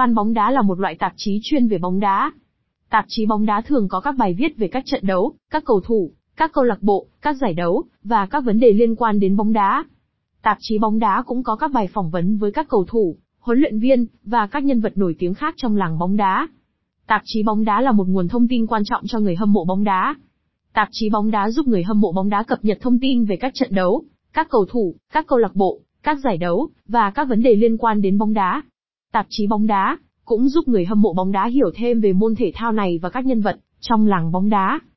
Fan bóng đá là một loại tạp chí chuyên về bóng đá. Tạp chí bóng đá thường có các bài viết về các trận đấu, các cầu thủ, các câu lạc bộ, các giải đấu, và các vấn đề liên quan đến bóng đá. Tạp chí bóng đá cũng có các bài phỏng vấn với các cầu thủ, huấn luyện viên, và các nhân vật nổi tiếng khác trong làng bóng đá. Tạp chí bóng đá là một nguồn thông tin quan trọng cho người hâm mộ bóng đá. Tạp chí bóng đá giúp người hâm mộ bóng đá cập nhật thông tin về các trận đấu, các cầu thủ, các câu lạc bộ, các giải đấu, và các vấn đề liên quan đến bóng đá. Tạp chí bóng đá, cũng giúp người hâm mộ bóng đá hiểu thêm về môn thể thao này và các nhân vật trong làng bóng đá.